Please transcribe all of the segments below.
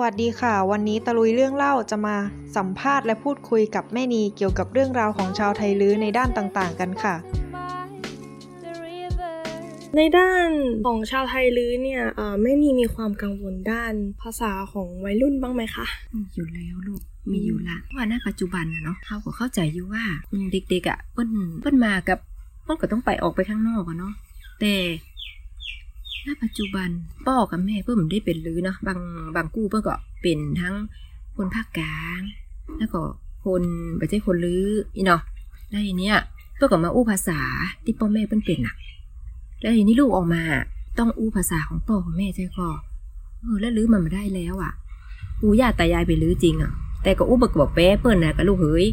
วัสดีค่ะ วันนี้ตะลุยเรื่องเล่าจะมาสัมภาษณ์และพูดคุยกับแม่นีเกี่ยวกับเรื่องราวของชาวไทยลื้อในด้านต่างๆ กันค่ะ ในด้านของชาวไทยลื้อเนี่ยเอ่อไม่มีมีความกังวลด้านภาษาของวัยรุ่นบ้างไหมคะมีอยู่แล้วลูกมีอยู่ละเพราะว่าณปัจจุบันนะเนาะเขาก็เข้าใจอยู่ว่าอืมเด็กๆอะเปิ้นเปิ้นมากับเปิ้นก็ต้องไปออกไปข้างนอกอะเนาะแต่ ณปัจจุบันพ่อกับแม่เปิ้นมันได้เป็นลือเนาะบางบางกู้เปิ้นก็เป็นทั้งคนภาคกลาง แล้วก็คนไม่ใช่คนลืออีเนาะแล้วทีเนี้ยเปิ้นก็มาอู้ภาษาที่พ่อแม่เปิ้นเป็นน่ะแล้วทีนี้ลูกออกมาต้องอู้ภาษาของพ่อของแม่ใช่ก็เออแล้วลือมันมาได้แล้วอะปู่ย่าตายายไปลื้อจริงอะ แต่ก็อู้บักบอกแป๊เปิ้นนะกับลูกเฮ้ย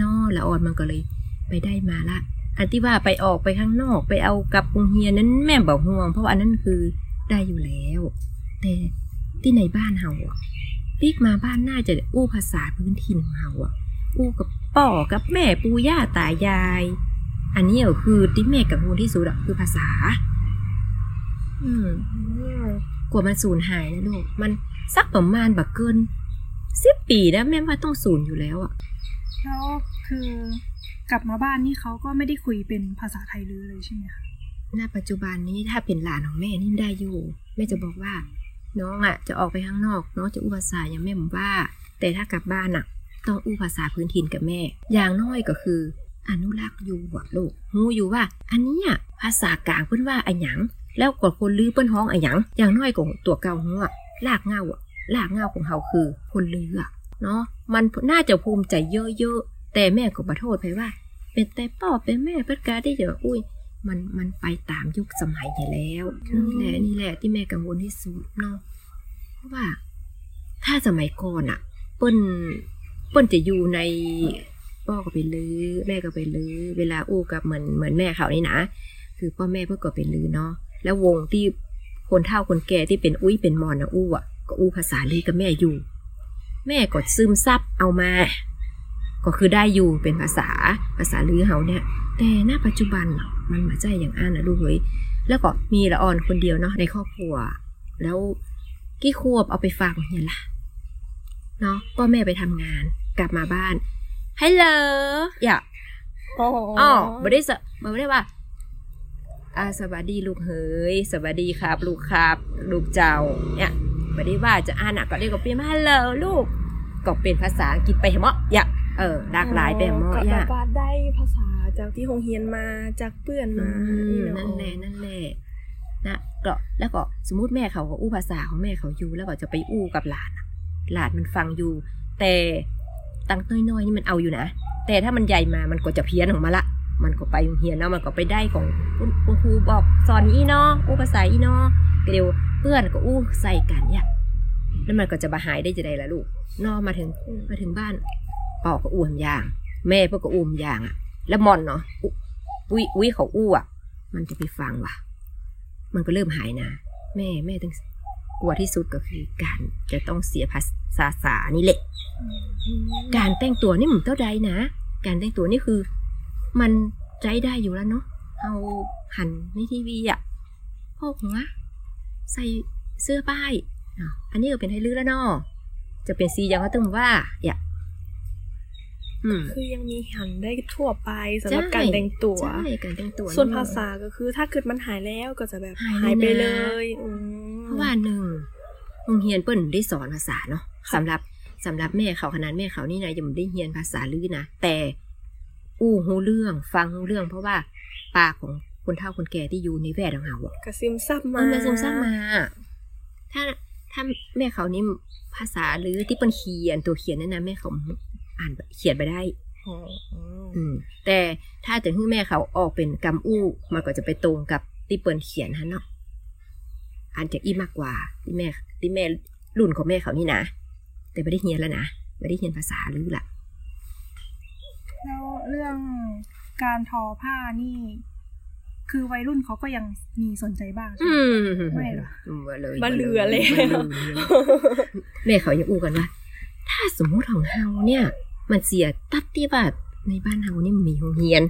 นอละออนมันก็เลย ไปได้มาละ อันที่ว่าไปออกไปข้างนอกไปเอากับโรงเรียนั้นแม่บอกห่วง เพราะอันนั้นคือได้อยู่แล้ว แต่ที่ในบ้านเฮาอะปีกมาบ้านน่าจะอู้ภาษาพื้นถิ่นของเฮาอะอู้กับป่อกับแม่ปู่ย่าตายาย อันนี้ก็คือที่แม่กังวลที่สุดอะคือภาษา อืมกว่ามันสูญหายนะลูกมันสักประมาณบักเกินสิบปีนะแม่ว่าต้องสูญอยู่แล้วอะแล้วคือ กลับมาบ้านนี่เขาก็ไม่ได้คุยเป็นภาษาไทยลือเลยใช่ไหมคะณปัจจุบันนี้ถ้าเป็นหลานของแม่นี่ได้อยู่แม่จะบอกว่า น้องอะจะออกไปข้างนอก น้องจะอู้ภาษาอย่างแม่บอกว่า แต่ถ้ากลับบ้านอะ ต้องอู้ภาษาพื้นถิ่นกับแม่ อย่างน้อยก็คือ อนุรักษ์อยู่อะลูกฮู้อยู่ว่า อันนี้ยภาษากลางเพิ่อนว่าอันหยังแล้วก็คนลือเปิ้นฮ้องอันหยังอย่างน้อยก็ตัวเก่าฮู้อะลากเงาอะลากเงาของเฮาคือคนลืออะเนาะมันน่าจะภูมิใจเยอะๆแต่แม่ก็บ่โทษไปว่า เป็นแต่พ่อเป็นแม่เพิ่นกาได้เยอะอุ้ยมันมันไปตามยุคสมัยอยู่แล้วนี่แหละนี่แหละที่แม่กังวลที่สุดเนาะเพราะว่า ถ้าสมัยก่อนอะเปิ้นเปิ้นจะอยู่ในพ่อก็ไปลือแม่ก็ไปลือเวลาอู้กับเหมือนเหมือนแม่เขานี่นะคือพ่อแม่เพื่อก็ไปลือเนาะแล้ววงที่คนเฒ่าคนแก่ที่เป็นอุ้ยเป็นมอนนะอู้อะก็อู้ภาษาลือกับแม่อยู่ แม่ก็ซึมซับเอามา ก็คือได้อยู่เป็นภาษาภาษาลือเฮาเนี่ย แต่ณปัจจุบันน่ะมันมาใจอย่างอันนะลูกเฮ้ยแล้วก็มีละออนคนเดียวเนาะในครอบครัว แล้วกี่ควบเอาไปฝากเนี่ยล่ะเนาะพ่อแม่ไปทำงานกลับมาบ้านฮัลโหลอย่าอ๋ออ๋อไม่ได้สะไม่ได้ว่าอ่าสวัสดีลูกเฮ้ยสวัสดีครับ ลูกครับ ลูกเจ้าเนี่ยไม่ได้ว่าจะอ่านอะก็เรียกว่าเปลี่ยนมาฮัลโหลลูกก็เป็นภาษาอังกฤษไปเหมาะอย่า เออหลากหลายไปเหมาะก็อย่าแบบว่าได้ภาษาจากที่โรงเรียนมาจากเพื่อนอืมามนี่เานั่นแหละนั่นแหละนะก็แล้วก็สมมุติแม่เขาก็อู้ภาษาของแม่เขาอยู่ แล้วก็จะไปอู้กับหลานอะหลานมันฟังอยู่ แต่ตั้งน้อยๆนี่มันเอาอยู่นะแต่ถ้ามันใหญ่มามันก็จะเพี้ยนออกมาละมันก็ไปโรงเรียนเนาะมันก็ไปได้ของคุณคุณครูบอกสอนอีเนาะอู้ภาษาอีเนาะก็เดี๋ยวเพื่อนก็อู้ใส่กันเนี่ยแล้วมันก็จะบาหายได้จะได้ละลูกเนอมาถึงมาถึงบ้าน ปอก็อ้วนยาง แม่พ่อก็อุ้มยางอะแล้วมอนเนาะอุ้ยอุ้ยเขาอู้อะมันจะไปฟังว่ะ มันก็เริ่มหายนะ แม่แม่ต้องกลัวที่สุดก็คือการจะต้องเสียภาษาสานี่แหละ การแต่งตัวนี่มันเท่าใดนะ การแต่งตัวนี่คือ มันใจได้อยู่แล้วเนาะ เอาหันในทีวีอะพกหัวใส่เสื้อป้าย อันนี้ก็เป็นไทยลื้อแล้วเนาะจะเป็นสีอย่างก็ต้องว่า อย่า คือยังมีหันได้ทั่วไปสำหรับการแต่งตัวใช่การแต่งตัว ส่วนเอะภาษาก็คือ ถ้าเกิดมันหายแล้วก็จะแบบหายเลยหายไปนะเลยอืมเพราะว่าหนึ่งโรงเรียนเปิ้นได้สอนภาษาเนาะสำหรับสำหรับแม่เขาขนาดแม่เขานี่นะยังไม่ได้เรียนภาษาลือนะแต่อู้หูเรื่องฟังหูเรื่อง เพราะว่าปากของคนเฒ่าคนแก่ที่อยู่ในแวดของเราอะกระซิมซับมัมานมาซึมซับมา ถ้าถ้าแม่เขานี่ภาษาหรือที่เปิ้นเขียนตัวเขียนนั่นนะแม่เขา อ่านเขียนไปได้อ๋ออ๋ออืมแต่ถ้าถึงที่แม่เขาออกเป็นกำอู้มันก็จะไปตรงกับที่เปิ้นเขียนฮะเนาะอ่านจากอีมากกว่าที่แม่ที่แม่รุ่นของแม่เขานี่นะแต่ไม่ได้เรียนแล้วนะไม่ได้เรียนภาษาลือละแล้วเรื่องการทอผ้านี่ คือวัยรุ่นเขาก็ยังมีสนใจบ้างใช่ไหมไม่เหรอมาเลยมาเหลือเลยมาเลยแม่เขายังอู้กันว่าถ้าสมมุติของเฮาเนี่ย มันเสียตัดที่ว่าในบ้านเฮานี่มันมีโรงเรียน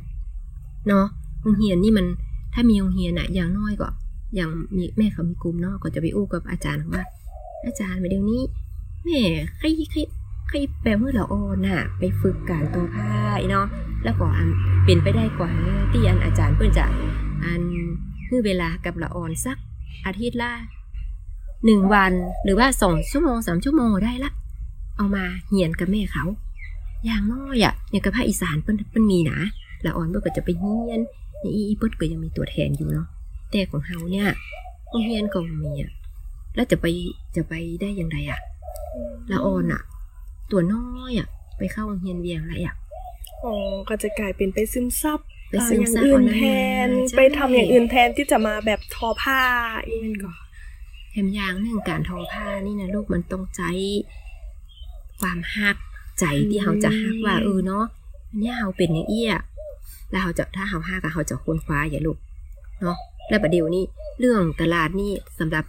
เนาะโรงเรียนนี่มันถ้ามีโรงเรียนอะอย่างน้อยก็อย่างมีแม่เขามีกลุ่มเนาะก็จะไปอู้กับอาจารย์ว่า อาจารย์มาเดี๋ยวนี้แม่ใครใครใครแปลเมื่อละออนน่ะ ไปฝึกการตัวผ้าเนาะแล้วก็อันเป็นไปได้กว่าที่อันอาจารย์เพื่อนจะอันคือเวลากับละออนสักอาทิตย์ละหนึ่งวันหรือว่าสองชั่วโมงสามชั่วโมงได้ละ เอามาเหียนกับแม่เขาอย่างน้อยอะเนี่ยกับภาคอีสานเปิ้นเปิ้นมีนะละออนเปิ้นก็จะไปเฮียนนี่อีเปิ้นก็ยังมีตัวแทนอยู่เนาะแต่ของเฮาเนี่ยโรงเรียนก็บ่มีอะแล้วจะไปจะไปได้ยังไงอะละออนอะตัวน้อยอะไปเข้าโรงเรียนเวียงอะไรอะอ๋อก็จะกลายเป็นไปซึมซับไปซึมซับอ่าอย่างอื่นเอานะแทนใช่ไปทำอย่างอื่นแทนที่จะมาแบบทอผ้าอีกมันก็แถมอย่างหนึ่งการทอผ้านี่นะลูกมันต้องใจ ความฮักใจที่เขาจะฮักว่าเออเนาะอันเนี้ยเราเป็นอย่างเอี้ยแล้วเขาจะถ้าเขาฮักอะเขาจะค้นคว้าอย่าลูกเนาะแล้วประเดี๋ยวนี้เรื่องตลาดนี่สำหรับ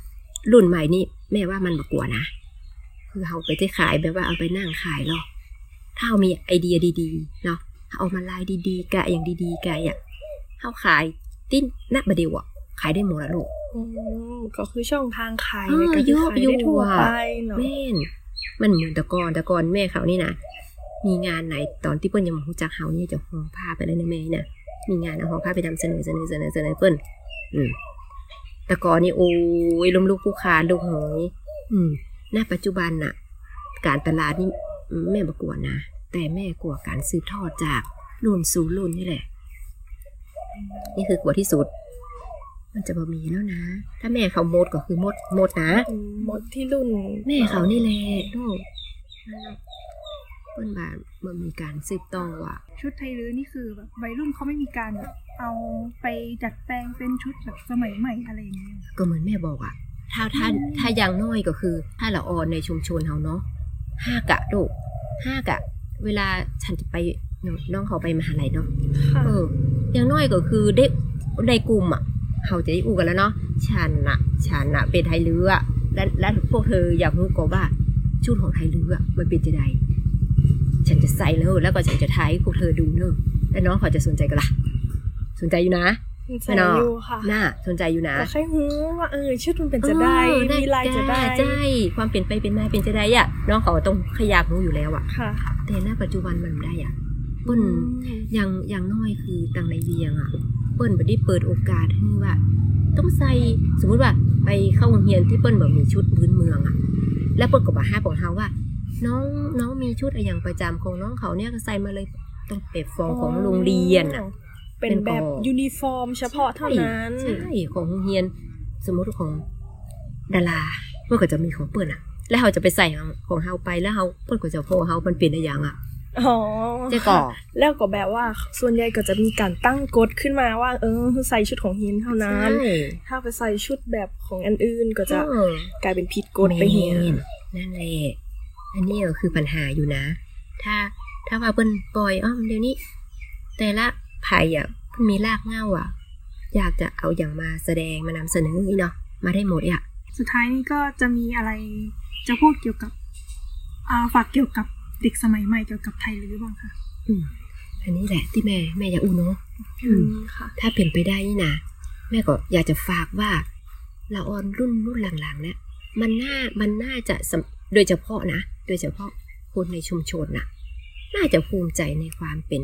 รุ่นใหม่นี่แม่ว่ามันบกลัวนะคือเขาไปที่ขายแบบว่าเอาไปนั่งขายหรอกถ้าเขามีไอเดียดีๆเนาะเอามาลายดีๆกะอย่างดีๆกะอย่างเขาขายติ้นณประเดี๋ยวอะขายได้หมดละลูกอืมก็คือช่องทางขายเออก็คือขายเยอะได้ทั่วอยู่อะไปเนาะแม่น มันเหมือนต่ก่อนต่ก่อนแม่เขานี่นะมีงานไหนตอนที่เปิ้ลยังมารู้จักเขาเนี่ยจะห่อผ้าไปเลยนะแม่นะมีงานเอาห่อผ้าไปนำเสนอเสนอเสนอเสนอเปิ้ลอืมต่ก่อนนี่โอ้ยลมลูกผู้คานลูกเหยอืมณปัจจุบันน่ะ การตลาดนี่แม่ประกวนะแต่แม่กลัวการสืบทอดจากรุ่นสู่รุ่นนี่แหละ นี่คือกลัวที่สุด มันจะบ่มีแล้วนะ ถ้าแม่เขาหมดก็คือหมดหมดนะอืมหมดที่รุ่น แม่เขานี่แหละลูกนั่นแหละเปิ้นบามันมีการสืบต่ออะ ชุดไทยลื้อนี่คือแบบวัยรุ่นเขาไม่มีการแบบเอาไปดัดแปลงเป็นชุดแบบสมัยใหม่อะไรอย่างเงี้ยก็เหมือนแม่บอกอะ ถ้าถ้าถ้าอย่างน้อยก็คือ ถ้าละออนในชุมชนเขาเนาะห้ากะลูกห้ากะ เวลาฉันจะไปน้องเขาไปมหาลัยเนาะค่ะเอออย่างน้อยก็คือได้ในกลุ่มอะ เขาจะได้อู้กันแล้วเนาะฉันน่ะฉันน่ะเป็นไทยเรือและและพวกเธออยากรู้ก็ว่าชุดของไทยเรือมันเป็นจะไดฉันจะใส่เนอะแล้วก็ฉันจะทายให้พวกเธอดูเนอะแล้วน้องเขาจะสนใจกันล่ะสนใจอยู่นะใส่อยู่ค่ะน่าสนใจอยู่นะก็แค่หูว่าเออชุดมันเป็นจะได้เออมีลายจะได้ใช่ความเป็นไปเป็นมาเป็นจะได้อะน้องเขาต้องขยากรู้อยู่แล้วอะค่ะ แต่ณปัจจุบันมันไม่ได้อะเปิ้นอย่างอย่างน้อยคือตังในเวียงอะ เปิ้นบ่ได้เปิดโอกาสให้ว่า ต้องใส่สมมุติว่าไปเข้าโรงเรียนที่เปิ้นแบบมีชุดพื้นเมืองอะแล้วเปิ้นก็บอกห้าของเฮาว่า น้องน้องมีชุดอะไรอย่างประจำของน้องเขาเนี่ยก็ใส่มาเลยต้องเป็ดฟองของโรงเรียนอะเป็นแบบเป็นของยูนิฟอร์ม เฉพาะเท่านั้นใช่ใช่ของโรงเรียนสมมติของดาราเพื่อนก็จะมีของเปิ้นอะแล้วเขาจะไปใส่ของของเฮาไปแล้วเฮาเปิ้นก็จะโพเฮามันเป็นอะไรอย่างอะอ๋อ เจ๊ก่อแล้วก็แบบว่าส่วนใหญ่ก็จะมีการตั้งกฎขึ้นมาว่า เออใส่ชุดของฮินเท่านั้นใช่ถ้าไปใส่ชุดแบบของอันอื่นก็จะเออกลายเป็นผิดกฎไปเหียแม่นนั่นแหละอันนี้ก็คือปัญหาอยู่นะ ถ้าถ้าว่าเปิ้นปล่อยอ้อมเดี๋ยวนี้ แต่ละไผ่อะเพิ่นมีรากเหง้าอะอยากจะเอาอย่างมาแสดงมานำเสนอนี่เนาะมาได้หมดอะสุดท้ายนี่ก็จะมีอะไรจะพูดเกี่ยวกับอ่าฝากเกี่ยวกับ เด็กสมัยใหม่เกี่ยวกับไทยลื้อบ้างค่ะอืมอันนี้แหละที่แม่แม่อยากอู้เนาะอืมค่ะถ้าเป็นไปได้นี่นะแม่ก็อยากจะฝากว่าละออนรุ่นรุ่นหลังๆเนี่ยมันน่ามันน่าจะสำโดยเฉพาะนะ โดยเฉพาะคนในชุมชนน่ะ น่าจะภูมิใจในความเป็น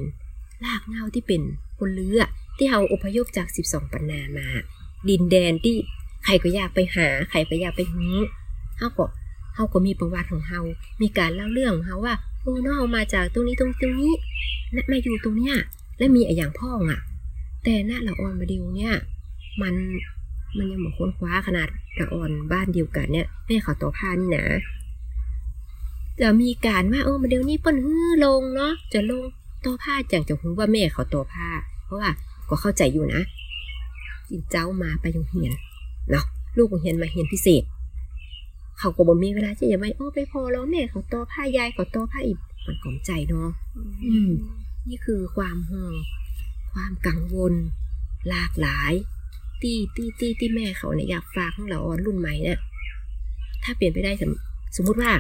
รากเหง้าที่เป็นคนเลือที่เราอพยพจาก 12 ปันนามา ดินแดนที่ใครก็อยากไปหา ใครก็อยากไปหื้อเฮาก็เฮาก็มีประวัติของเฮามีการเล่าเรื่องของเฮาว่า โอ้เนาะเฮามาจากตรงนี้ตรงตรงนี้และมาอยู่ตรงเนี้ยและมีอะไรอย่างพ่องอะ แต่หน้าละออนมาดิวเนี่ย มันมันยังบอกค้นคว้าขนาดละอ่อนบ้านเดียวกันเนี่ยแม่เขาต่อผ้านี่นะจะมีการว่าเออมาเดี๋ยวนี้เปิ้นฮื้อลงเนาะจะลงต่อผ้าจังจะรู้ว่าแม่เขาต่อผ้า เพราะว่าก็เข้าใจอยู่นะจินเจ้ามาไปโรงเรียนเนาะลูกโรงเรียนมาเรียนพิเศษ เขาก็บ่มีเวลาที่จะไปโอ้ไปพอแล้วแม่เขาโตอผ้ายายเขาโตอผ้าอีกมันกลมใจเนาะอืม นี่คือความห่วงความกังวล หลากหลาย ที่ที่ที่ที่แม่เขาเนี่ยอยากฝากของเรารุ่นใหม่เนี่ยถ้าเปลี่ยนไปได้สมสมมุติว่า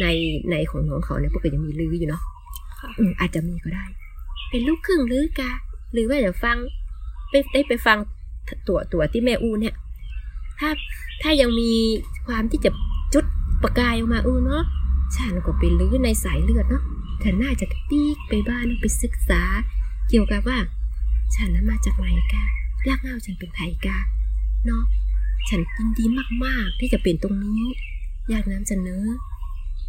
ในในของน้องเขาเนี่ยพวกก็ยังมีลืออยู่เนาะค่ะอืมอาจจะมีก็ได้ เป็นลูกครึ่งลือกาหรือว่าเดี๋ยวฟังไปได้ไปฟังตัวตัวที่แม่อูเนี่ย ถ้าถ้ายังมีความที่จะจุด ประกายออกมาเออเนาะฉันก็เป็นลือในสายเลือดเนาะฉันน่าจะตีกไปบ้านไปศึกษา เกี่ยวกับว่า ฉันนั้นมาจากไหนการากเงาฉันเป็นไผกาเนาะฉันยินดีมากๆที่จะเป็นตรงนี้ อยากน้ำเสนอ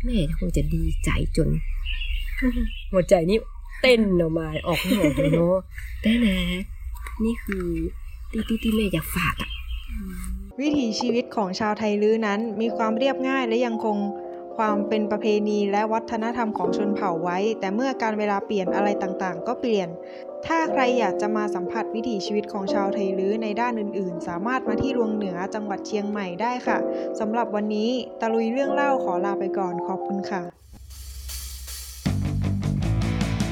แม่คงจะดีใจจน หัวใจนี่เต้นออกมาออกหนอกเนาะแต่นะนี่คือที่ที่แม่อยากฝากอะ วิถีชีวิตของชาวไทยลื้อนั้นมีความเรียบง่ายและยังคงความเป็นประเพณีและวัฒนธรรมของชนเผ่าไว้ แต่เมื่อการเวลาเปลี่ยนอะไรต่างๆ ก็เปลี่ยน ถ้าใครอยากจะมาสัมผัสวิถีชีวิตของชาวไทยลื้อในด้านอื่นๆ สามารถมาที่รวงเหนือจังหวัดเชียงใหม่ได้ค่ะสำหรับวันนี้ตะลุยเรื่องเล่าขอลาไปก่อนขอบคุณค่ะ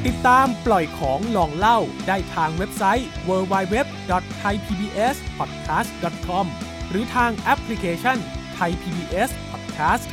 ติดตามปล่อยของลองเล่าได้ทางเว็บไซต์ www.thaipbspodcast.com หรือทางแอปพลิเคชันไทย PBS Podcast